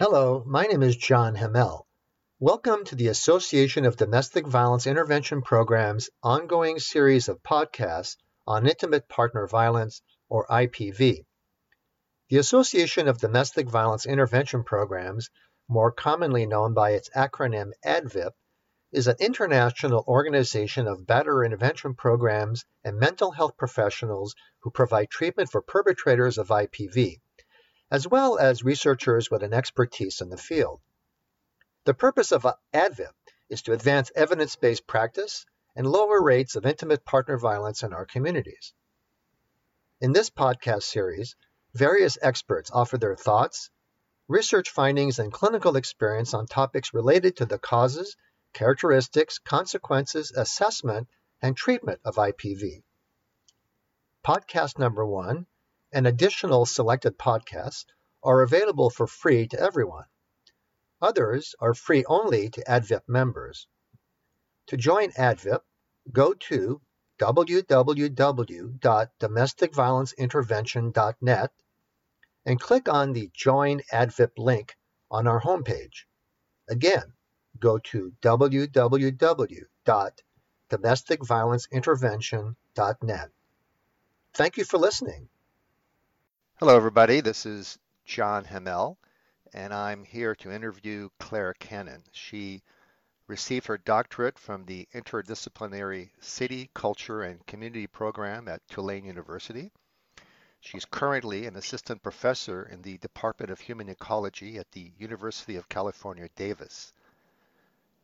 Hello, my name is John Hamel. Welcome to the Association of Domestic Violence Intervention Programs ongoing series of podcasts on intimate partner violence, or IPV. The Association of Domestic Violence Intervention Programs, more commonly known by its acronym ADVIP, is an international organization of batterer intervention programs and mental health professionals who provide treatment for perpetrators of IPV, as well as researchers with an expertise in the field. The purpose of ADVIP is to advance evidence based practice and lower rates of intimate partner violence in our communities. In this podcast series, various experts offer their thoughts, research findings, and clinical experience on topics related to the causes characteristics, consequences, assessment, and treatment of IPV. Podcast number one and additional selected podcasts are available for free to everyone. Others are free only to ADVIP members. To join ADVIP, go to www.domesticviolenceintervention.net and click on the Join ADVIP link on our homepage. Again, go to www.domesticviolenceintervention.net. Thank you for listening. Hello, everybody. This is John Hamel, and I'm here to interview Claire Cannon. She received her doctorate from the Interdisciplinary City, Culture, and Community program at Tulane University. She's currently an assistant professor in the Department of Human Ecology at the University of California, Davis.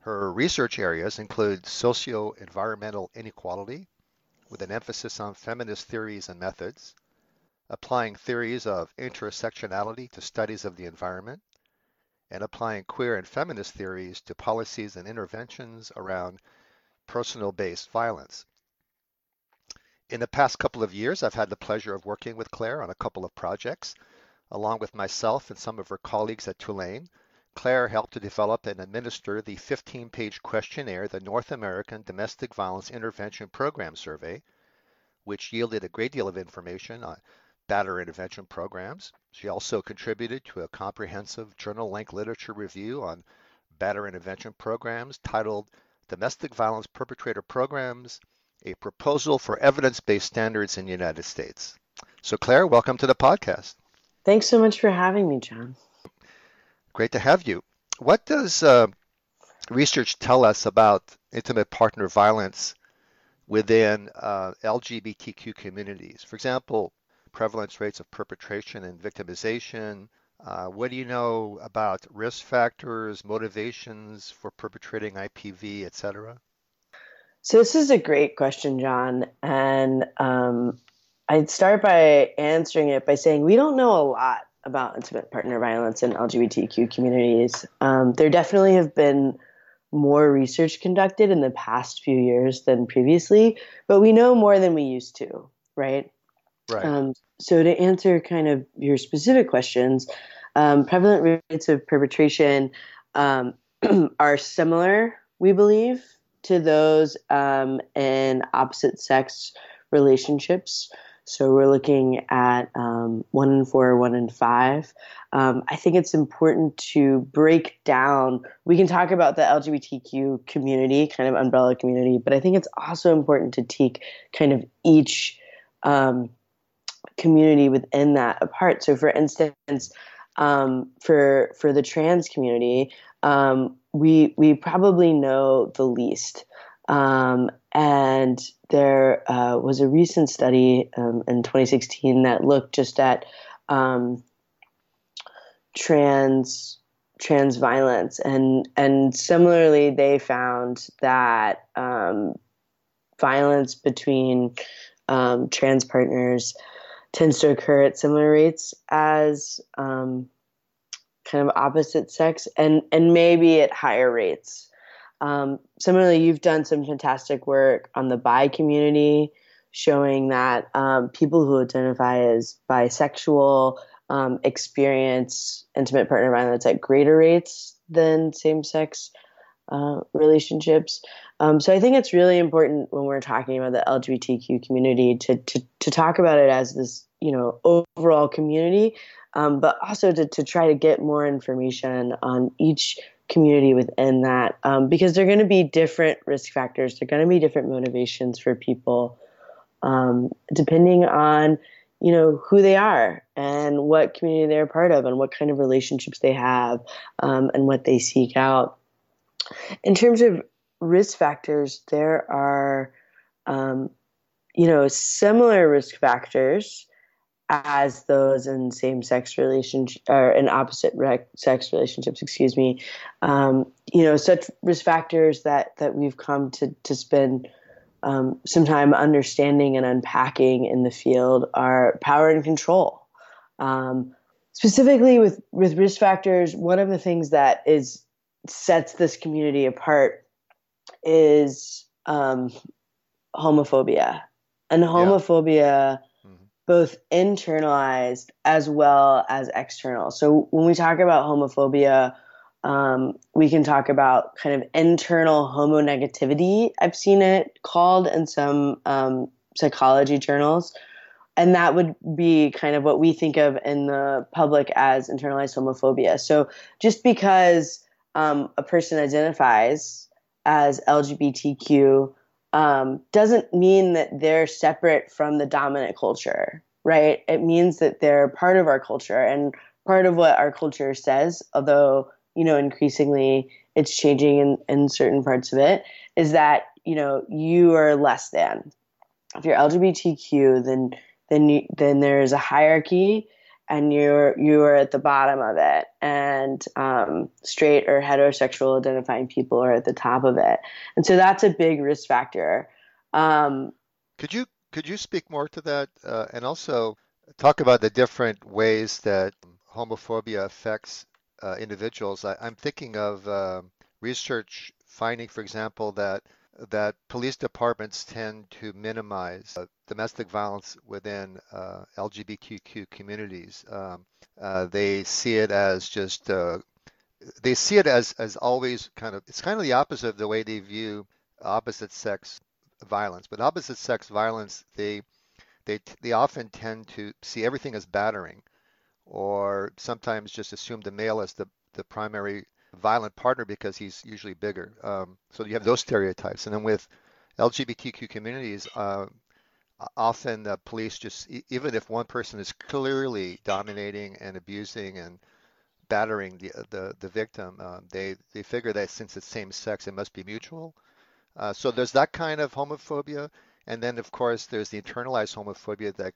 Her research areas include socio-environmental inequality, with an emphasis on feminist theories and methods, applying theories of intersectionality to studies of the environment, and applying queer and feminist theories to policies and interventions around personal-based violence. In the past couple of years, I've had the pleasure of working with Claire on a couple of projects, along with myself and some of her colleagues at Tulane, Claire helped to develop and administer the 15-page questionnaire, the North American Domestic Violence Intervention Program Survey, which yielded a great deal of information on batterer intervention programs. She also contributed to a comprehensive journal-length literature review on batterer intervention programs titled Domestic Violence Perpetrator Programs, a proposal for evidence-based standards in the United States. So Claire, welcome to the podcast. Thanks so much for having me, John. Great to have you. What does uh, research tell us about intimate partner violence within uh, LGBTQ communities? For example, prevalence rates of perpetration and victimization. Uh, what do you know about risk factors, motivations for perpetrating IPV, et cetera? So this is a great question, John, and um, I'd start by answering it by saying we don't know a lot about intimate partner violence in LGBTQ communities. Um, there definitely have been more research conducted in the past few years than previously, but we know more than we used to, right? Right. Um, so to answer kind of your specific questions, um, prevalent rates of perpetration um, are similar, we believe, to those um, in opposite sex relationships. So we're looking at um, one in four, one in five. Um, I think it's important to break down. We can talk about the LGBTQ community, kind of umbrella community, but I think it's also important to take kind of each um, community within that apart. So, for instance, um, for for the trans community, um, we we probably know the least. Um, and there uh, was a recent study um, in 2016 that looked just at um, trans trans violence, and and similarly, they found that um, violence between trans partners tends to occur at similar rates as um, kind of opposite sex, and and maybe at higher rates. Um, similarly, you've done some fantastic work on the bi community, showing that um, people who identify as bisexual um, experience intimate partner violence at greater rates than same sex uh, relationships. Um, so I think it's really important when we're talking about the LGBTQ community to, to, to talk about it as this, you know, overall community um, but also to, to try to get more information on each community within that um, because they're going to be different risk factors. They're going to be different motivations for people um, depending on you know who they are and what community they're part of and what kind of relationships they have um, and what they seek out. In terms of risk factors, there are um, you know similar risk factors as those in same-sex relationship or in opposite sex relationships excuse me. Um, you know such risk factors that that we've come to to spend um, some time understanding and unpacking in the field are power and control. Um, specifically with with risk factors one of the things that is sets this community apart is um, homophobia and homophobia yeah both internalized as well as external. So when we talk about homophobia, um, we can talk about kind of internal homonegativity. I've seen it called in some um, psychology journals. And that would be kind of what we think of in the public as internalized homophobia. So just because um, a person identifies as LGBTQ um, doesn't mean that they're separate from the dominant culture, right? It means that they're part of our culture and part of what our culture says, although, you know, increasingly it's changing in, in certain parts of it, is that, you know, you are less than. If you're LGBTQ, then then you, then there's a hierarchy and you're you are at the bottom of it. And um, straight or heterosexual identifying people are at the top of it. And so that's a big risk factor. Um, could you could you speak more to that? Uh, and also talk about the different ways that homophobia affects uh, individuals. I, am thinking of uh, research finding for example that that police departments tend to minimize uh, domestic violence within uh, LGBTQ communities. Um, uh, they see it as just uh, they see it as as always kind of it's kind of the opposite of the way they view opposite sex violence. But opposite sex violence, they they they often tend to see everything as battering, or sometimes just assume the male as the the primary violent partner because he's usually bigger. Um, so you have those stereotypes. And then with LGBTQ communities, uh, often the police just, even if one person is clearly dominating and abusing and battering the the, the victim, uh, they they figure that since it's same sex, it must be mutual. Uh, so there's that kind of homophobia, and then of course there's the internalized homophobia that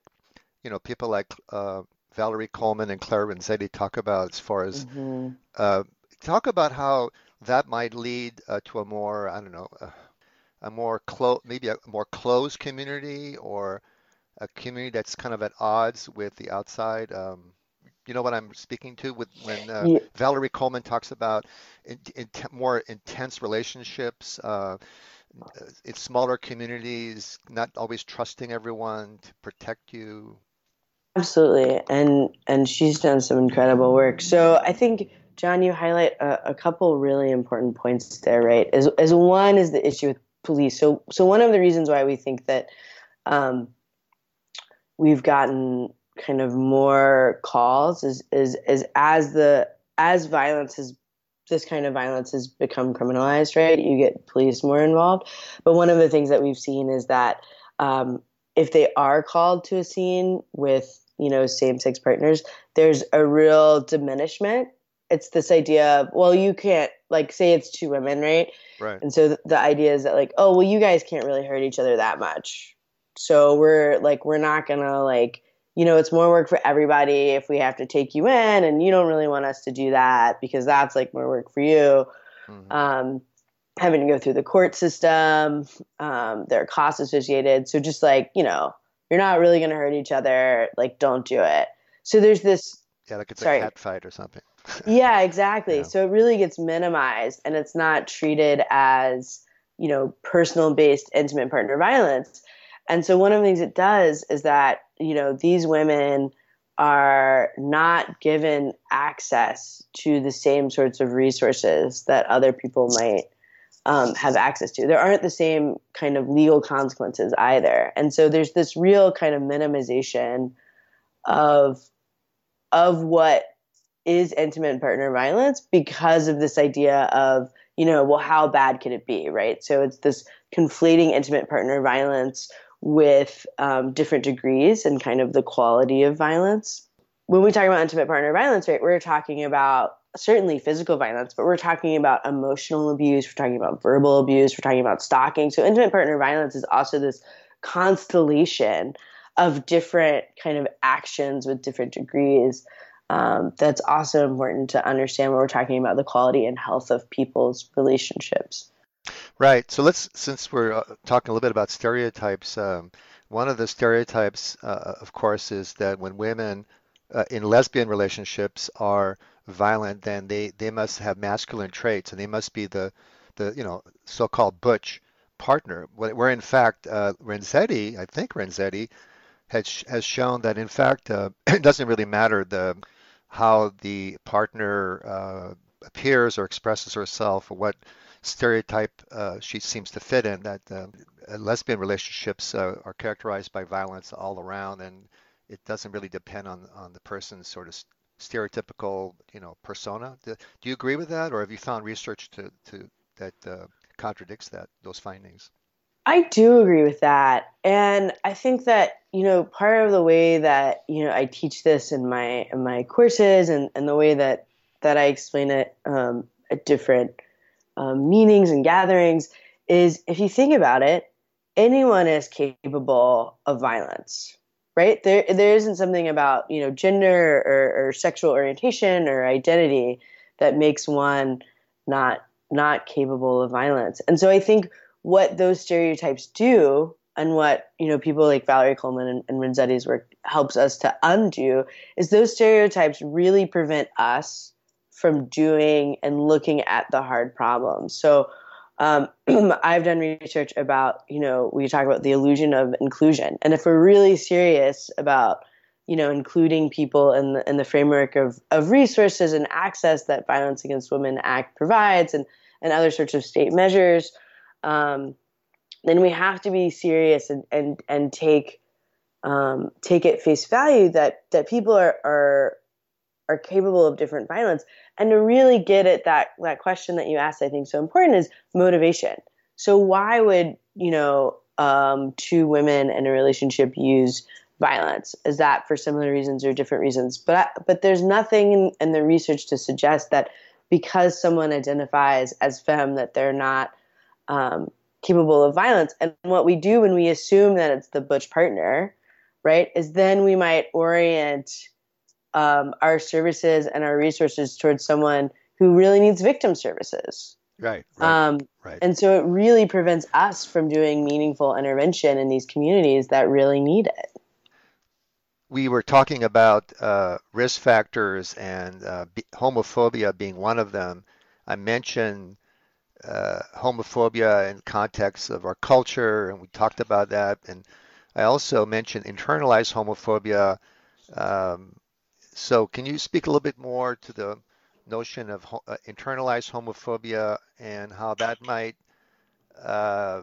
you know people like uh, Valerie Coleman and Claire Renzetti talk about as far as mm-hmm. Talk about how that might lead uh, to a more, I don't know, uh, a more close, maybe a more closed community or a community that's kind of at odds with the outside. Um, you know what I'm speaking to with when uh, yeah. Valerie Coleman talks about in, in more intense relationships. Uh, in smaller communities, not always trusting everyone to protect you. Absolutely, and and she's done some incredible work. So I think John, you highlight a, a, couple really important points there, right? As, as one is the issue with police. So, so one of the reasons why we think that um, we've gotten kind of more calls is, is, is as the as violence has this kind of violence has become criminalized, right? You get police more involved. But one of the things that we've seen is that um, if they are called to a scene with you know same-sex partners, there's a real diminishment it's this idea of well you can't like say it's two women right? Right. And so the, the idea is that like oh well you guys can't really hurt each other that much. So we're like we're not gonna like you know it's more work for everybody if we have to take you in and you don't really want us to do that because that's like more work for you. Mm-hmm. um, having to go through the court system um, there are costs associated. So just like you know you're not really going to hurt each other. Like don't do it. So there's this yeah like it's sorry. a cat fight or something yeah, exactly. Yeah. So it really gets minimized and it's not treated as, you know, personal based intimate partner violence. And so one of the things it does is that, you know, these women are not given access to the same sorts of resources that other people might um, have access to. There aren't the same kind of legal consequences either. And so there's this real kind of minimization of of what is intimate partner violence because of this idea of you know well how bad could it be right so it's this conflating intimate partner violence with um, different degrees and kind of the quality of violence when we talk about intimate partner violence right we're talking about certainly physical violence, but we're talking about emotional abuse, we're talking about verbal abuse, we're talking about stalking. So intimate partner violence is also this constellation of different kind of actions with different degrees. Um, that's also important to understand when we're talking about the quality and health of people's relationships. Right. So let's, since we're uh, talking a little bit about stereotypes, um, one of the stereotypes, uh, of course, is that when women uh, in lesbian relationships are violent, then they, they must have masculine traits and they must be the, the you know, so-called butch partner. Where in fact, uh, Renzetti, I think Renzetti, has, has shown that in fact uh, it doesn't really matter the how the partner uh, appears or expresses herself or what stereotype uh, she seems to fit in that uh, lesbian relationships uh, are characterized by violence all around and it doesn't really depend on on the person's sort of stereotypical, you know, persona. Do, do you agree with that, or have you found research to, to that uh, contradicts that those findings? I do agree with that, and I think that you know part of the way that you know I teach this in my in my courses and, and the way that that I explain it um, at different um, meetings and gatherings is if you think about it, anyone is capable of violence right? There there isn't something about you know gender or, or sexual orientation or identity that makes one not not capable of violence. And so I think what those stereotypes do and what you know people like Valerie Coleman and, and Renzetti's work helps us to undo is those stereotypes really prevent us from doing and looking at the hard problems. So um, I've done research about, you know, we talk about the illusion of inclusion. And if we're really serious about, you know, including people in the, in the framework of, of resources and access that Violence Against Women Act provides and, and other sorts of state measures, um, then we have to be serious and, and, and take, um, take at face value that, that people are, are, are capable of different violence. And to really get at that that question that you asked i think so important is motivation. So why would you know um, two women in a relationship use violence? Is that for similar reasons or different reasons? But but there's nothing in, in the research to suggest that because someone identifies as femme that they're not um, capable of violence and what we do when we assume that it's the butch partner right is then we might orient um, our services and our resources towards someone who really needs victim services. Right. Right, um, right. And so it really prevents us from doing meaningful intervention in these communities that really need it. We were talking about uh, risk factors and uh, homophobia being one of them. I mentioned uh, homophobia in context of our culture, and we talked about that. And I also mentioned internalized homophobia um, so can you speak a little bit more to the notion of uh, internalized homophobia and how that might, uh,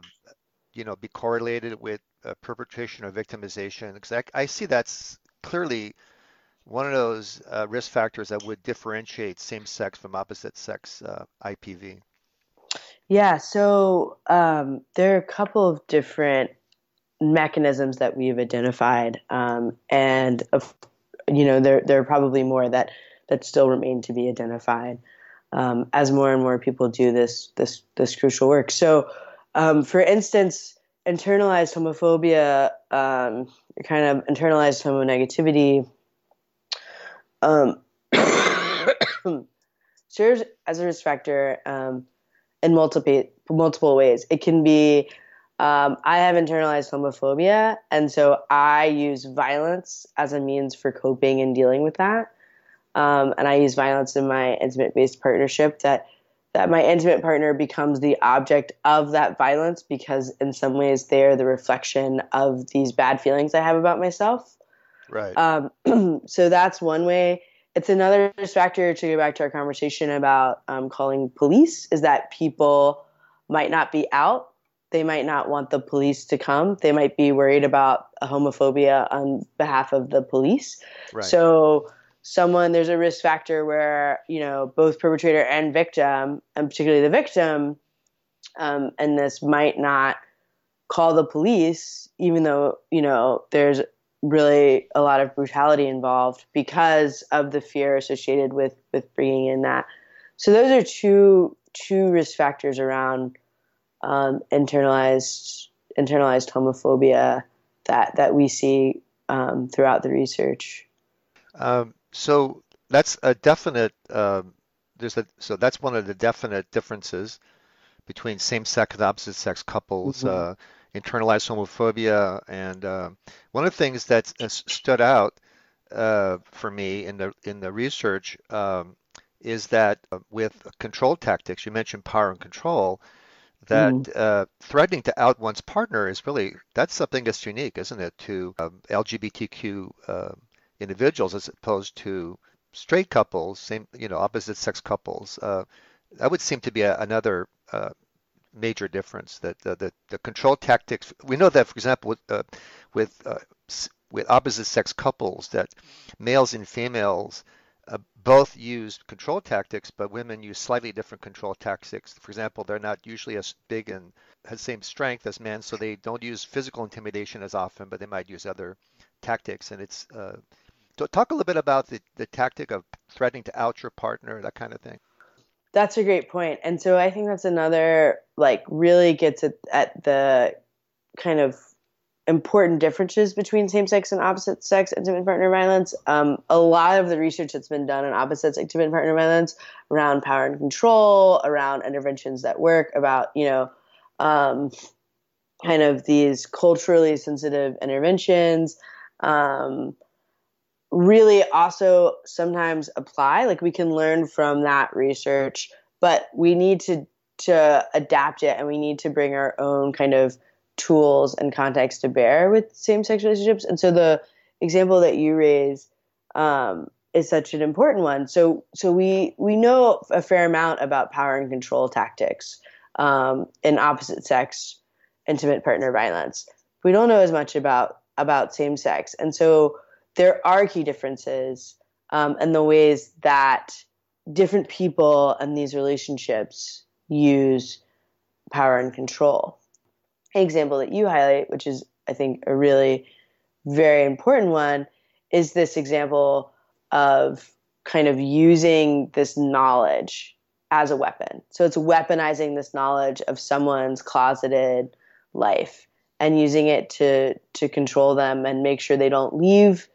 you know, be correlated with uh, perpetration or victimization? Because I, I, see that's clearly one of those uh, risk factors that would differentiate same-sex from opposite-sex uh, IPV. Yeah, so um, there are a couple of different mechanisms that we've identified, um, and of you know, there there are probably more that that still remain to be identified um, as more and more people do this this this crucial work. So, um, for instance, internalized homophobia, um, kind of internalized homonegativity, um, serves as a risk factor in multiple multiple ways. It can be um, I have internalized homophobia, and so I use violence as a means for coping and dealing with that. Um, and I use violence in my intimate based partnership that that my intimate partner becomes the object of that violence because in some ways they're the reflection of these bad feelings I have about myself. Right. Um, so that's one way. It's another risk factor to go back to our conversation about um, calling police is that people might not be out they might not want the police to come. They might be worried about homophobia on behalf of the police. Right. So someone there's a risk factor where you know both perpetrator and victim and particularly the victim um, and this might not call the police even though you know there's really a lot of brutality involved because of the fear associated with with bringing in that so those are two two risk factors around um, internalized internalized homophobia that that we see um, throughout the research. Um, so that's a definite. Um, there's a so that's one of the definite differences between same-sex and opposite-sex couples. Mm-hmm. Uh, internalized homophobia, and uh, one of the things that stood out uh, for me in the in the research um, is that uh, with control tactics, you mentioned power and control that mm. uh, threatening to out one's partner is really that's something that's unique, isn't it, to um, LGBTQ uh, individuals as opposed to straight couples, same you know opposite sex couples. Uh, that would seem to be a, another uh, major difference. That the, the control tactics we know that, for example, with uh, with uh, with opposite sex couples, that males and females uh, both use control tactics, but women use slightly different control tactics. For example, they're not usually as big and has same strength as men, so they don't use physical intimidation as often, but they might use other tactics. And it's uh, talk a little bit about the, the tactic of threatening to out your partner, that kind of thing. That's a great point. And so I think that's another like really gets at, at the kind of important differences between same-sex and opposite-sex intimate partner violence. Um, a lot of the research that's been done on opposite-sex intimate partner violence around power and control, around interventions that work, about you know, um, kind of these culturally sensitive interventions. Um, really, also sometimes apply. Like we can learn from that research, but we need to to adapt it, and we need to bring our own kind of tools and context to bear with same-sex relationships. And so the example that you raise um, is such an important one. So so we we know a fair amount about power and control tactics um, in opposite sex intimate partner violence. We don't know as much about about same sex, and so there are key differences um, in the ways that different people and these relationships use power and control An example that you highlight, which is, I think, a really very important one, is this example of kind of using this knowledge as a weapon. So it's weaponizing this knowledge of someone's closeted life and using it to to control them and make sure they don't leave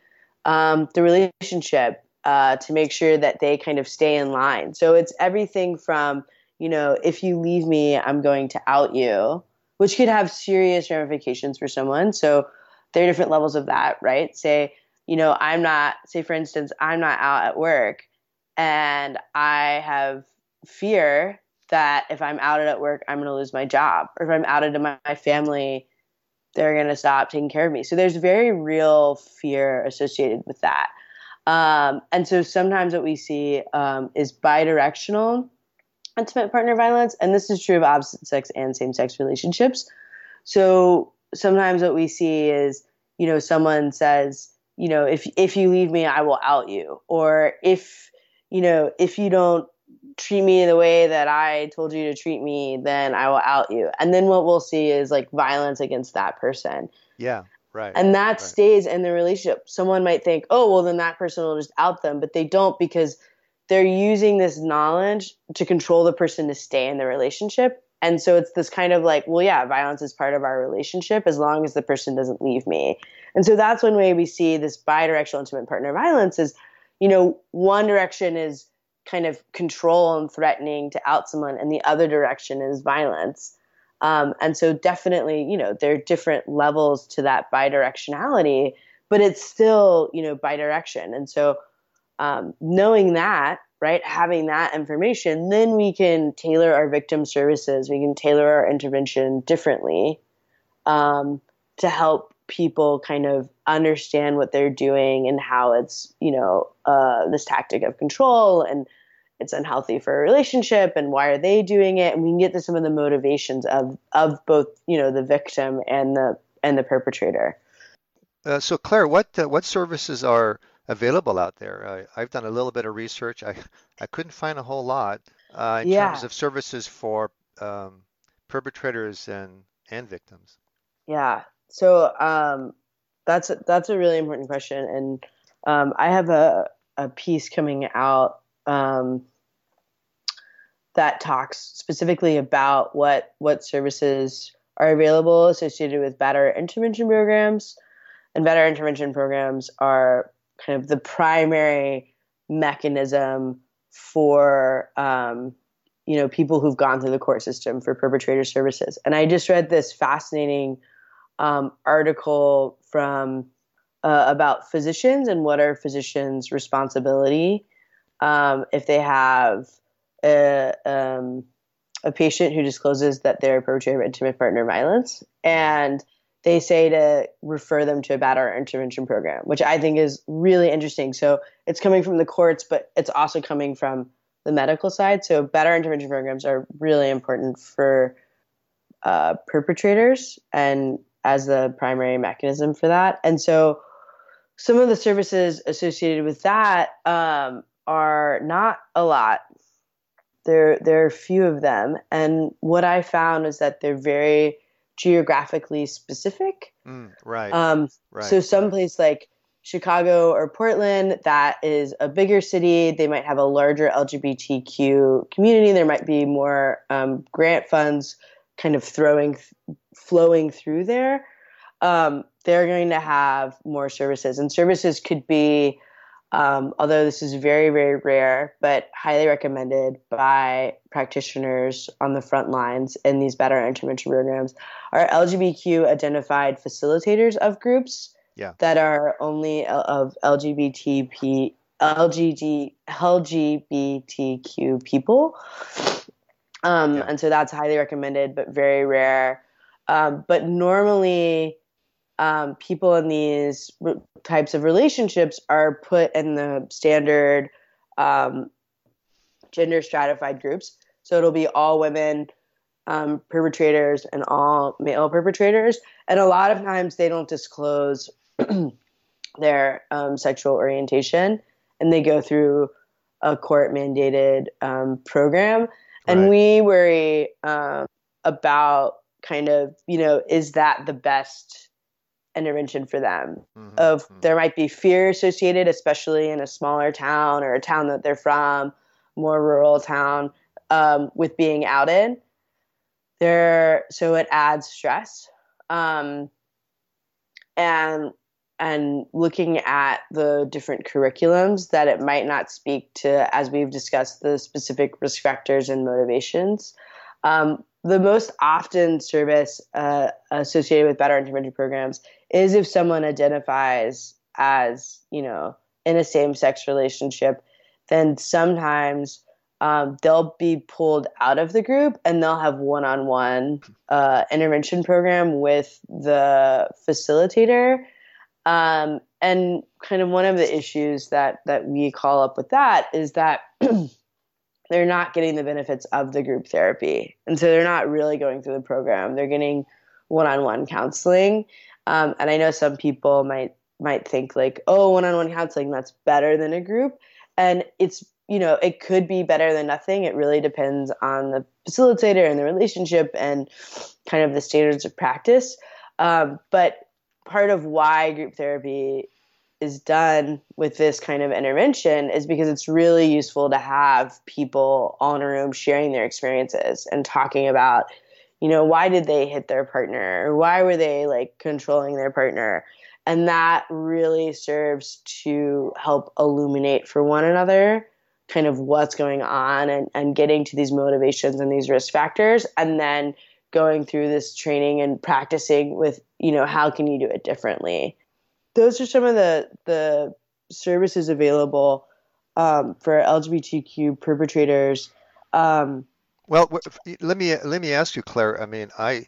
um, the relationship uh, to make sure that they kind of stay in line. So it's everything from you know if you leave me, I'm going to out you which could have serious ramifications for someone. So there are different levels of that, right? Say, you know, I'm not, say for instance, I'm not out at work and I have fear that if I'm outed at work, I'm going to lose my job. Or if I'm outed to my, my family, they're going to stop taking care of me. So there's very real fear associated with that. Um, and so sometimes what we see um, is bidirectional intimate partner violence, and this is true of opposite sex and same sex relationships. So sometimes what we see is, you know, someone says, you know, if if you leave me, I will out you, or if you know, if you don't treat me the way that I told you to treat me, then I will out you. And then what we'll see is like violence against that person. Yeah. Right. And that right. stays in the relationship. Someone might think, oh, well, then that person will just out them, but they don't because they're using this knowledge to control the person to stay in the relationship. And so it's this kind of like, well, yeah, violence is part of our relationship as long as the person doesn't leave me. And so that's one way we see this bidirectional intimate partner violence is, you know, one direction is kind of control and threatening to out someone, and the other direction is violence. Um, and so definitely, you know, there are different levels to that bidirectionality, but it's still, you know, bidirection. And so um, knowing that, right, having that information, then we can tailor our victim services. We can tailor our intervention differently um, to help people kind of understand what they're doing and how it's, you know, uh, this tactic of control and it's unhealthy for a relationship and why are they doing it and we can get to some of the motivations of of both you know the victim and the and the perpetrator uh, so claire what uh, what services are available out there. Uh, I've done a little bit of research. I I couldn't find a whole lot uh, in Yeah, terms of services for um, perpetrators and and victims. yeah. So um, that's a, that's a really important question, and um, I have a a piece coming out um, that talks specifically about what what services are available associated with batterer intervention programs, and batterer intervention programs are kind of the primary mechanism for um, you know people who've gone through the court system for perpetrator services. And I just read this fascinating um, article from uh, about physicians and what are physicians' responsibility um, if they have a, um, a patient who discloses that they're a perpetrator of intimate partner violence, and they say to refer them to a batterer intervention program, which I think is really interesting. So it's coming from the courts, but it's also coming from the medical side. So batterer intervention programs are really important for uh, perpetrators and as the primary mechanism for that. And so some of the services associated with that um, are not a lot. There, there are a few of them, and what I found is that they're very geographically specific. Mm, right, Um, right. so some place like Chicago or Portland, that is a bigger city. They might have a larger LGBTQ community. There might be more um, grant funds kind of throwing, flowing through there. Um, they're going to have more services, and services could be, um, although this is very, very rare, but highly recommended by practitioners on the front lines in these batterer intervention programs, are LGBTQ identified facilitators of groups Yeah. that are only of LGBTP LGD, LGBTQ people. Um, Yeah. And so that's highly recommended, but very rare. Um, but normally, um, people in these r- types of relationships are put in the standard um, gender stratified groups. So it'll be all women um, perpetrators and all male perpetrators. And a lot of times they don't disclose their um, sexual orientation and they go through a court mandated um, program. And Right. we worry um, about kind of, you know, is that the best intervention for them? Mhm, Of mhm. there might be fear associated, especially in a smaller town or a town that they're from, more rural town, um, with being outed. There, so it adds stress. Um, and and looking at the different curriculums that it might not speak to, as we've discussed, the specific risk factors and motivations. Um, the most often service uh, associated with batterer intervention programs is if someone identifies as, you know, in a same sex relationship, then sometimes um, they'll be pulled out of the group and they'll have one on one intervention program with the facilitator. Um, and kind of one of the issues that, that we call up with that is that they're not getting the benefits of the group therapy. And so they're not really going through the program. They're getting one on one counseling. Um, and I know some people might might think like, oh, one on one counseling, that's better than a group. And it's you know, it could be better than nothing. It really depends on the facilitator and the relationship and kind of the standards of practice. Um, but part of why group therapy is done with this kind of intervention is because it's really useful to have people all in a room sharing their experiences and talking about, you know, why did they hit their partner? Or why were they like controlling their partner? And that really serves to help illuminate for one another kind of what's going on and, and getting to these motivations and these risk factors and then going through this training and practicing with you know how can you do it differently those are some of the the services available um, for lgbtq perpetrators um, Well, let me let me ask you, Claire. I mean, I a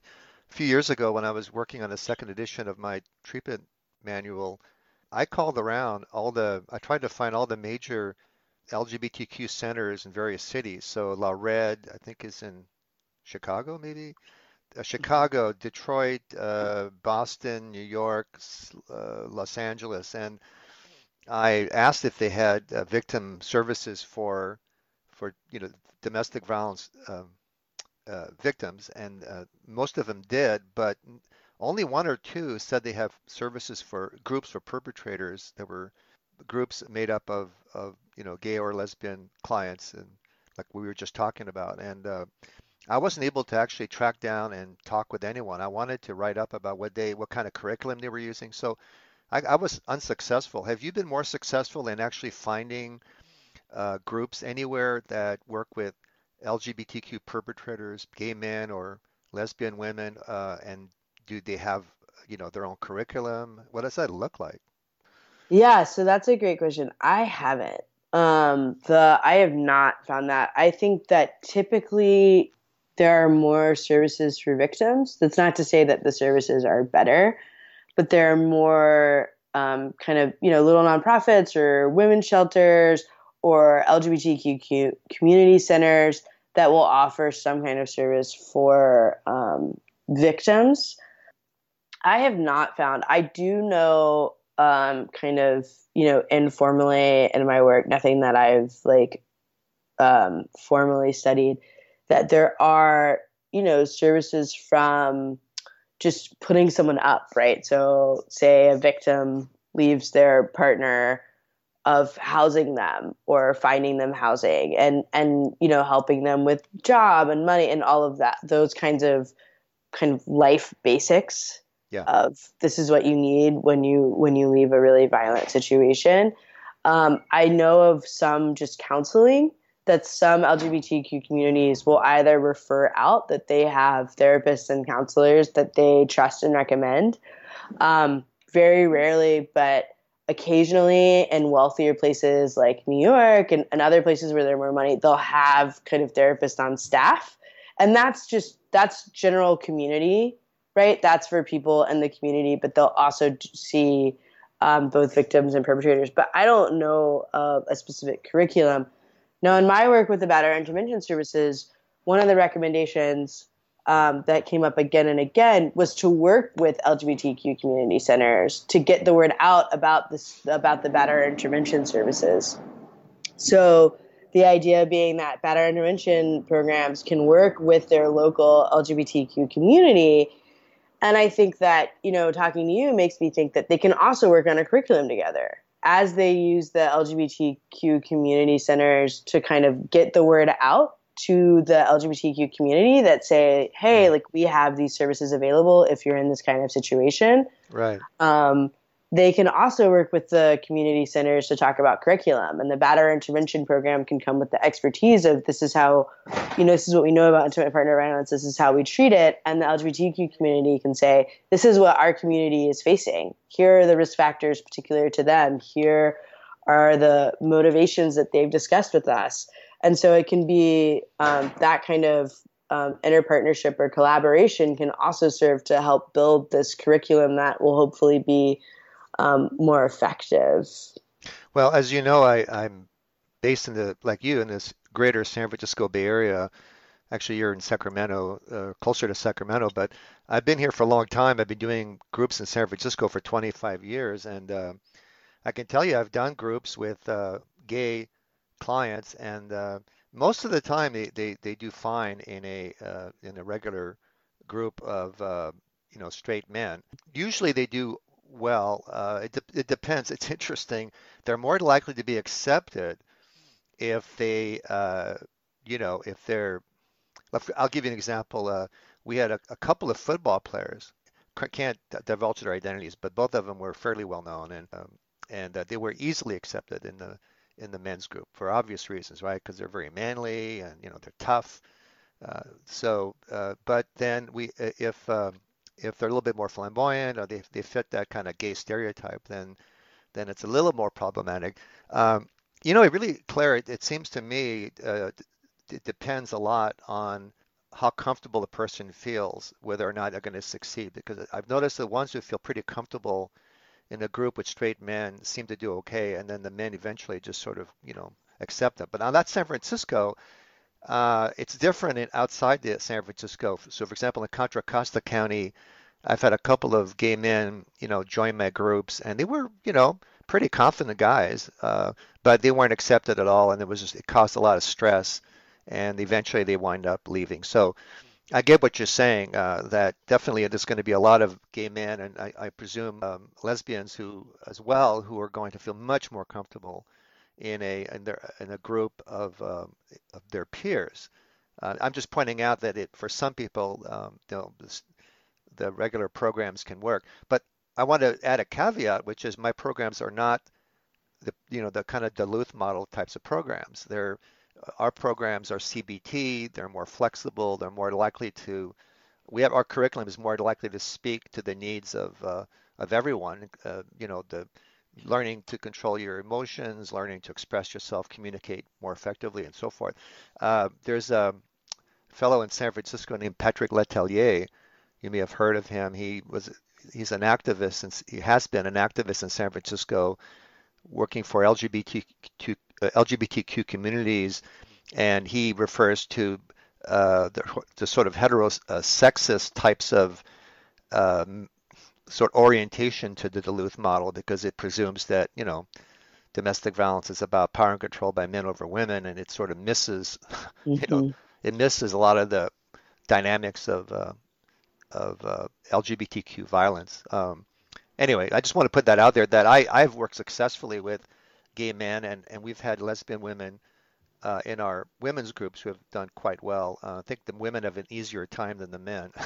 few years ago when I was working on a second edition of my treatment manual, I called around all the I tried to find all the major LGBTQ centers in various cities. So La Red, I think, is in Chicago, maybe. Uh, Chicago, Detroit, uh, Boston, New York, uh, Los Angeles, and I asked if they had uh, victim services for for you know domestic violence um, uh, victims, and uh, most of them did, but only one or two said they have services for groups for perpetrators that were groups made up of, of you know gay or lesbian clients and like we were just talking about and uh, I wasn't able to actually track down and talk with anyone. I wanted to write up about what they what kind of curriculum they were using. So I, I was unsuccessful. Have you been more successful in actually finding uh, groups anywhere that work with LGBTQ perpetrators, gay men or lesbian women, uh, and do they have you know their own curriculum? What does that look like? Yeah, so that's a great question. I haven't. Um, the I have not found that. I think that typically there are more services for victims. That's not to say that the services are better, but there are more um, kind of you know little nonprofits or women's shelters or LGBTQ community centers that will offer some kind of service for um, victims. I have not found. I do know, um, kind of, you know, informally in my work, nothing that I've like um, formally studied, that there are, you know, services from just putting someone up, right? So, say a victim leaves their partner of housing them or finding them housing and and you know helping them with job and money and all of that those kinds of kind of life basics yeah. of this is what you need when you when you leave a really violent situation um, i know of some just counseling that some lgbtq communities will either refer out that they have therapists and counselors that they trust and recommend um, very rarely but occasionally in wealthier places like New York and, and other places where there's more money, they'll have kind of therapists on staff. And that's just, that's general community, right? That's for people in the community, but they'll also see um, both victims and perpetrators. But I don't know of a specific curriculum. Now, in my work with the Batterer Intervention Services, one of the recommendations um, that came up again and again was to work with LGBTQ community centers to get the word out about this about the batterer intervention services. So the idea being that batterer intervention programs can work with their local LGBTQ community. And I think that, you know, talking to you makes me think that they can also work on a curriculum together as they use the LGBTQ community centers to kind of get the word out to the LGBTQ community that say, hey, like we have these services available if you're in this kind of situation. Right. Um, they can also work with the community centers to talk about curriculum, and the Batterer Intervention Program can come with the expertise of this is how, you know, this is what we know about intimate partner violence. This is how we treat it, and the LGBTQ community can say this is what our community is facing. Here are the risk factors particular to them. Here are the motivations that they've discussed with us and so it can be um, that kind of um, interpartnership or collaboration can also serve to help build this curriculum that will hopefully be um, more effective. Well, as you know, I, I'm based in the like you in this greater San Francisco Bay Area. Actually, you're in Sacramento, uh, closer to Sacramento, but I've been here for a long time. I've been doing groups in San Francisco for 25 years, and uh, I can tell you I've done groups with uh, gay clients, and uh, most of the time they, they, they do fine in a uh, in a regular group of uh, you know straight men. Usually they do well. Uh, it, de- it depends. It's interesting. They're more likely to be accepted if they uh, you know if they're. I'll give you an example. Uh, we had a, a couple of football players. Can't divulge their identities, but both of them were fairly well known, and um, and they were easily accepted in the in the men's group for obvious reasons, right? Because they're very manly and you know they're tough. Uh, so, uh, but then we, if um, if they're a little bit more flamboyant or they they fit that kind of gay stereotype, then then it's a little more problematic. Um, you know, it really, Claire, it, it seems to me uh, it depends a lot on how comfortable the person feels, whether or not they're going to succeed. Because I've noticed the ones who feel pretty comfortable in a group with straight men seem to do okay, and then the men eventually just sort of, you know, accept them. But now that's San Francisco. Uh, it's different in, outside the San Francisco. So, for example, in Contra Costa County, I've had a couple of gay men, you know, join my groups, and they were, you know, pretty confident guys, uh, but they weren't accepted at all, and it was just it caused a lot of stress, and eventually they wind up leaving. So I get what you're saying. Uh, that definitely there's going to be a lot of gay men, and I, I presume um, lesbians who as well, who are going to feel much more comfortable in a in, their, in a group of um, of their peers. Uh, I'm just pointing out that it for some people, um, you know, this, the regular programs can work, but I want to add a caveat, which is my programs are not the you know the kind of Duluth model types of programs. They're our programs are CBT. They're more flexible. They're more likely to. We have our curriculum is more likely to speak to the needs of uh, of everyone. Uh, you know the learning to control your emotions, learning to express yourself, communicate more effectively, and so forth. Uh, there's a fellow in San Francisco named Patrick Letellier. You may have heard of him. He was he's an activist and he has been an activist in San Francisco working for LGBTQ, uh, LGBTQ communities, and he refers to uh, the, the, sort of heterosexist uh, types of um, sort of orientation to the Duluth model because it presumes that you know domestic violence is about power and control by men over women, and it sort of misses mm-hmm. you know mm-hmm. it misses a lot of the dynamics of uh, of uh, LGBTQ violence. Um, anyway, I just want to put that out there that I, I've worked successfully with gay men and, and we've had lesbian women uh, in our women's groups who have done quite well. Uh, I think the women have an easier time than the men.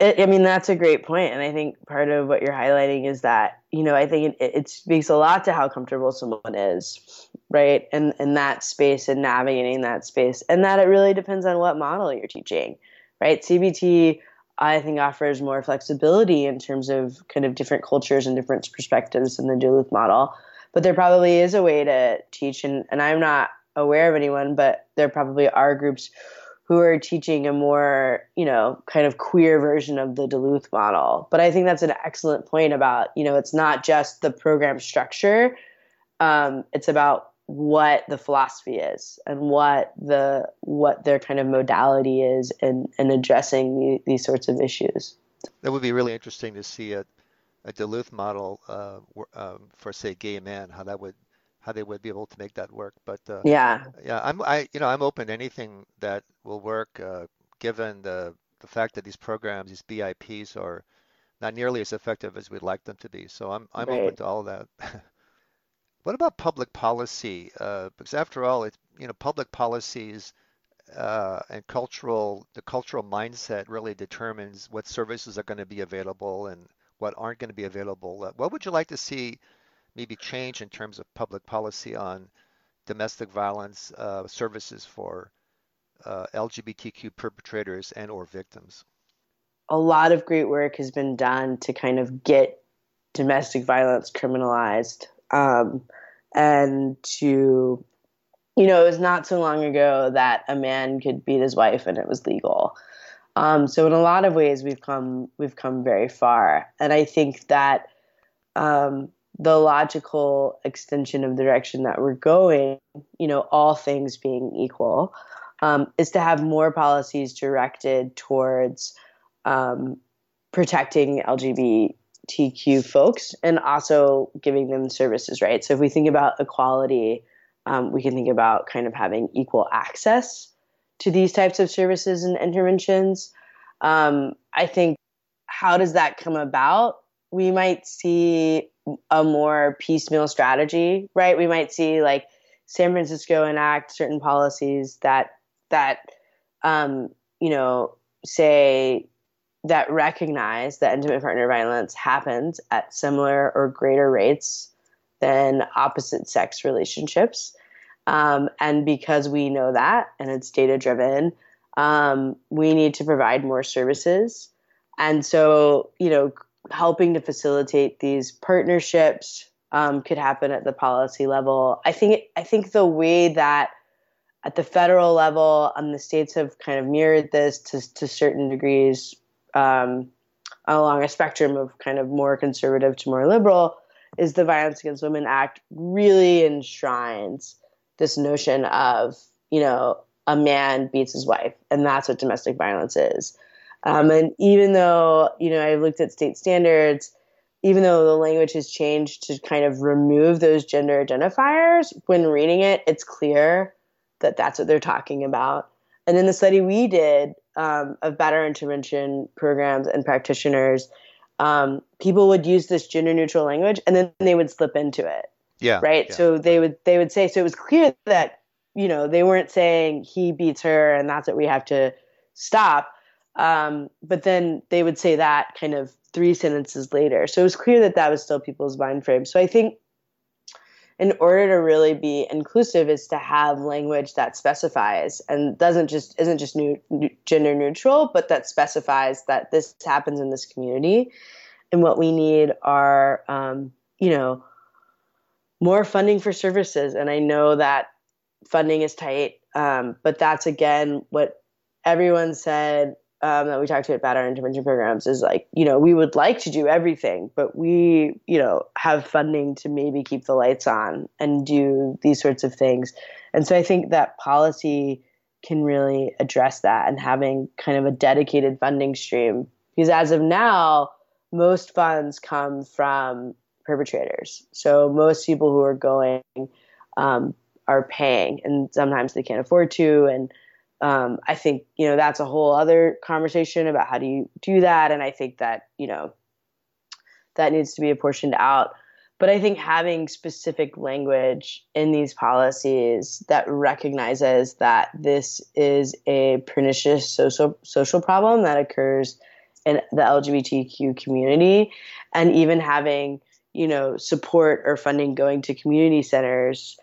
I mean, that's a great point. And I think part of what you're highlighting is that, you know, I think it, it speaks a lot to how comfortable someone is, right? And in that space and navigating that space. And that it really depends on what model you're teaching, right? CBT I think offers more flexibility in terms of kind of different cultures and different perspectives than the Duluth model. But there probably is a way to teach, and, and I'm not aware of anyone, but there probably are groups who are teaching a more, you know, kind of queer version of the Duluth model. But I think that's an excellent point about, you know, it's not just the program structure. Um, it's about what the philosophy is and what the what their kind of modality is in, in addressing the, these sorts of issues. That would be really interesting to see a, a Duluth model uh, um, for say gay men, how that would how they would be able to make that work. But uh, yeah, yeah, I'm I you know I'm open to anything that will work, uh, given the the fact that these programs, these BIPs, are not nearly as effective as we'd like them to be. So I'm I'm right. open to all of that. What about public policy? Uh, because after all, it's you know public policies uh, and cultural the cultural mindset really determines what services are going to be available and what aren't going to be available. Uh, what would you like to see maybe change in terms of public policy on domestic violence uh, services for uh, LGBTQ perpetrators and or victims? A lot of great work has been done to kind of get domestic violence criminalized. Um, and to you know, it was not so long ago that a man could beat his wife and it was legal. Um, so in a lot of ways, we've come we've come very far, and I think that um, the logical extension of the direction that we're going, you know, all things being equal, um, is to have more policies directed towards um, protecting LGBTQ folks and also giving them services, right? So if we think about equality, um, we can think about kind of having equal access to these types of services and interventions. Um, I think how does that come about? We might see a more piecemeal strategy, right? We might see like San Francisco enact certain policies that that um, you know say that recognize that intimate partner violence happens at similar or greater rates than opposite sex relationships. Um, and because we know that and it's data driven, um, we need to provide more services. And so, you know, helping to facilitate these partnerships um, could happen at the policy level. I think I think the way that at the federal level, and the states have kind of mirrored this to, to certain degrees um, along a spectrum of kind of more conservative to more liberal is the Violence Against Women Act really enshrines this notion of, you know, a man beats his wife, and that's what domestic violence is. Um, and even though, you know, I looked at state standards, even though the language has changed to kind of remove those gender identifiers, when reading it, it's clear that that's what they're talking about. And in the study we did um, of batterer intervention programs and practitioners, um, people would use this gender neutral language and then they would slip into it. Yeah. Right. yeah. So they would they would say so it was clear that you know they weren't saying he beats her and that's what we have to stop. Um, but then they would say that kind of three sentences later. So it was clear that that was still people's mind frame. So I think in order to really be inclusive is to have language that specifies and doesn't just isn't just new, new, gender neutral but that specifies that this happens in this community and what we need are um, you know more funding for services and i know that funding is tight um, but that's again what everyone said um, that we talked to about our intervention programs is like, you know, we would like to do everything, but we, you know, have funding to maybe keep the lights on and do these sorts of things. And so I think that policy can really address that and having kind of a dedicated funding stream. Because as of now, most funds come from perpetrators. So most people who are going um, are paying, and sometimes they can't afford to. And um, I think you know that's a whole other conversation about how do you do that, and I think that you know that needs to be apportioned out. But I think having specific language in these policies that recognizes that this is a pernicious social social problem that occurs in the LGBTQ community, and even having you know support or funding going to community centers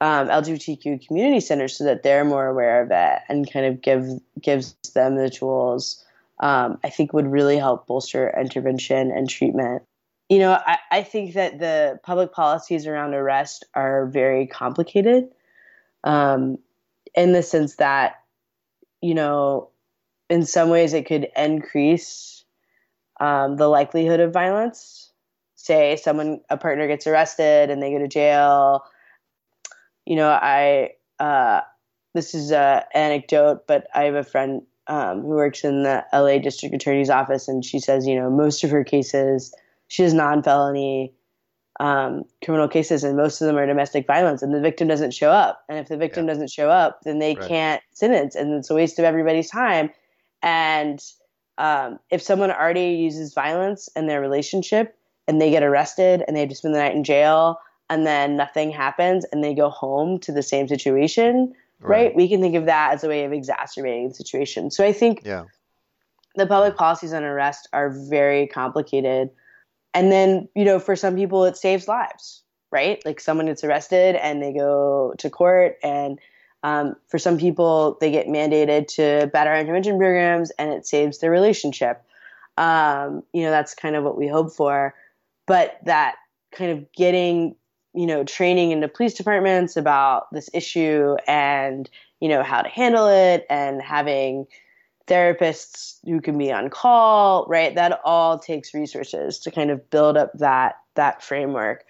um, LGBTQ community centers so that they're more aware of it and kind of give gives them the tools. Um, I think would really help bolster intervention and treatment. You know, I, I think that the public policies around arrest are very complicated um, in the sense that, you know, in some ways it could increase um, the likelihood of violence. Say someone, a partner gets arrested and they go to jail you know, I uh, this is an anecdote, but I have a friend um, who works in the LA District Attorney's office, and she says, you know, most of her cases, she has non-felony um, criminal cases, and most of them are domestic violence, and the victim doesn't show up. And if the victim yeah. doesn't show up, then they right. can't sentence, and it's a waste of everybody's time. And um, if someone already uses violence in their relationship and they get arrested and they have to spend the night in jail and then nothing happens and they go home to the same situation, right? right? We can think of that as a way of exacerbating the situation. So I think yeah. the public policies on arrest are very complicated. And then, you know, for some people, it saves lives, right? Like someone gets arrested and they go to court and um, for some people, they get mandated to batterer intervention programs and it saves their relationship. Um, you know, that's kind of what we hope for. But that kind of getting you know, training into police departments about this issue and, you know, how to handle it and having therapists who can be on call, right? That all takes resources to kind of build up that that framework.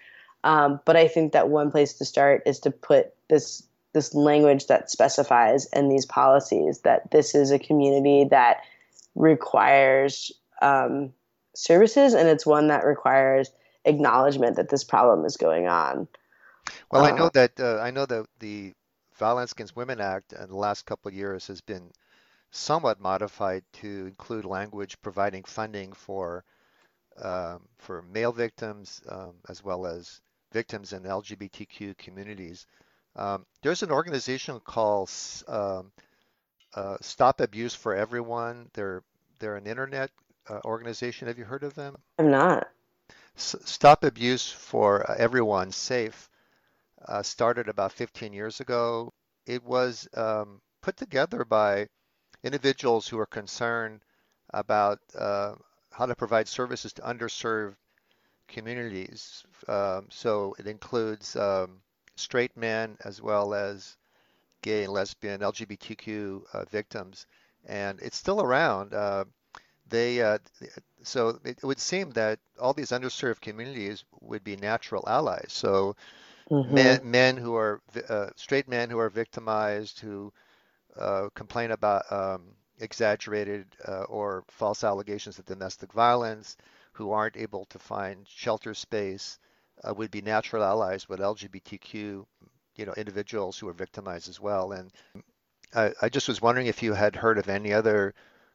Um, but I think that one place to start is to put this this language that specifies in these policies that this is a community that requires um, services and it's one that requires acknowledgement that this problem is going on. Well, uh, I know uh, that uh, I know that the Violence Against Women Act in the last couple of years has been somewhat modified to include language providing funding for um, for male victims um, as well as victims in LGBTQ communities. Um, there's an organization called um, uh, Stop Abuse for Everyone. They're they're an internet uh, organization. Have you heard of them? I'm not. Stop Abuse for Everyone Safe uh, started about 15 years ago. It was um, put together by individuals who are concerned about uh, how to provide services to underserved communities. Um, so it includes um, straight men as well as gay and lesbian, LGBTQ uh, victims, and it's still around. Uh, they uh, so it would seem that all these underserved communities would be natural allies. So mm-hmm. men, men who are uh, straight men who are victimized, who uh, complain about um, exaggerated uh, or false allegations of domestic violence, who aren't able to find shelter space uh, would be natural allies with LGBTQ, you know, individuals who are victimized as well. And I, I just was wondering if you had heard of any other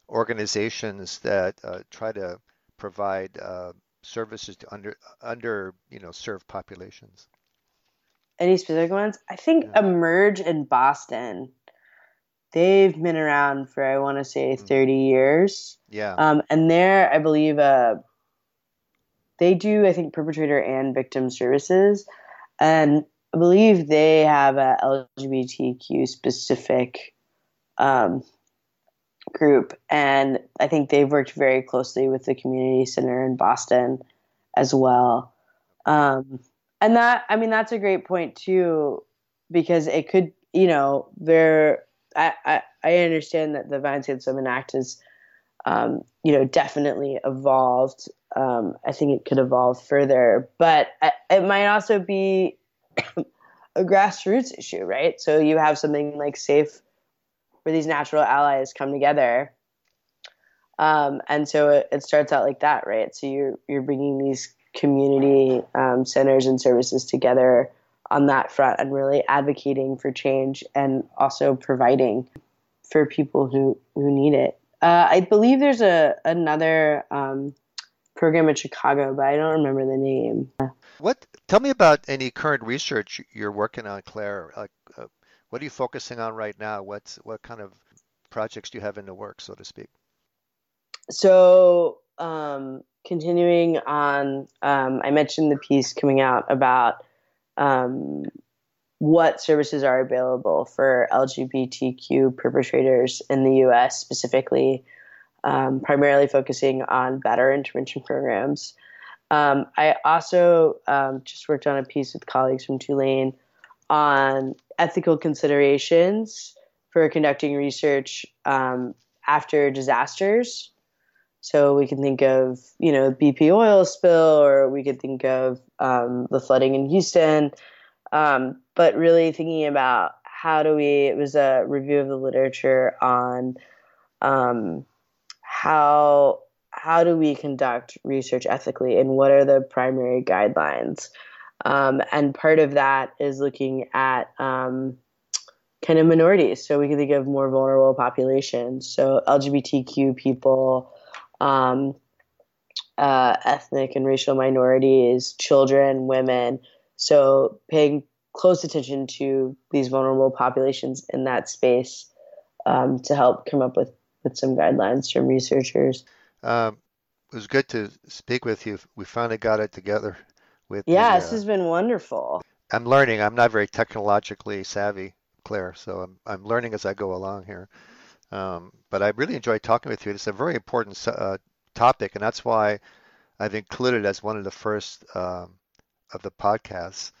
organizations that uh, try to provide uh, services to under under you know served populations. Any specific ones? I think yeah. Emerge in Boston. They've been around for I want to say mm. 30 years. Yeah. Um, and they're I believe uh, they do I think perpetrator and victim services, and I believe they have a LGBTQ specific um, group, and I think they've worked very closely with the community center in Boston as well. Um, and that, I mean, that's a great point too, because it could, you know, there. I, I, I understand that the Violence Against Women Act is, um, you know, definitely evolved. Um, I think it could evolve further, but it might also be a grassroots issue, right? So you have something like Safe where these natural allies come together. Um, and so it, it, starts out like that, right? So you're you're bringing these community um, centers and services together on that front, and really advocating for change, and also providing for people who who need it. Uh, I believe there's a another um, program in Chicago, but I don't remember the name. What? Tell me about any current research you're working on, Claire. Uh, what are you focusing on right now? What's what kind of projects do you have in the works, so to speak? So, um, continuing on, um, I mentioned the piece coming out about um, what services are available for LGBTQ perpetrators in the U.S. specifically, um, primarily focusing on batterer intervention programs. Um, I also um, just worked on a piece with colleagues from Tulane on ethical considerations for conducting research um, after disasters. So we can think of, you know, BP oil spill, or we could think of um, the flooding in Houston. Um, but really thinking about how do we, it was a review of the literature on um, how how do we conduct research ethically and what are the primary guidelines um, and part of that is looking at um, kind of minorities. So we can think of more vulnerable populations. So LGBTQ people, um, uh, ethnic and racial minorities, children, women. So paying close attention to these vulnerable populations in that space um, to help come up with, with some guidelines from researchers. Um, it was good to speak with you. We finally got it together with yeah the, this uh, has been wonderful. I'm learning. I'm not very technologically savvy claire so i'm, I'm learning as i go along here. Um, but i really enjoy talking with you. It's a very important uh, topic and that's why i've included as one of the first um, of the podcasts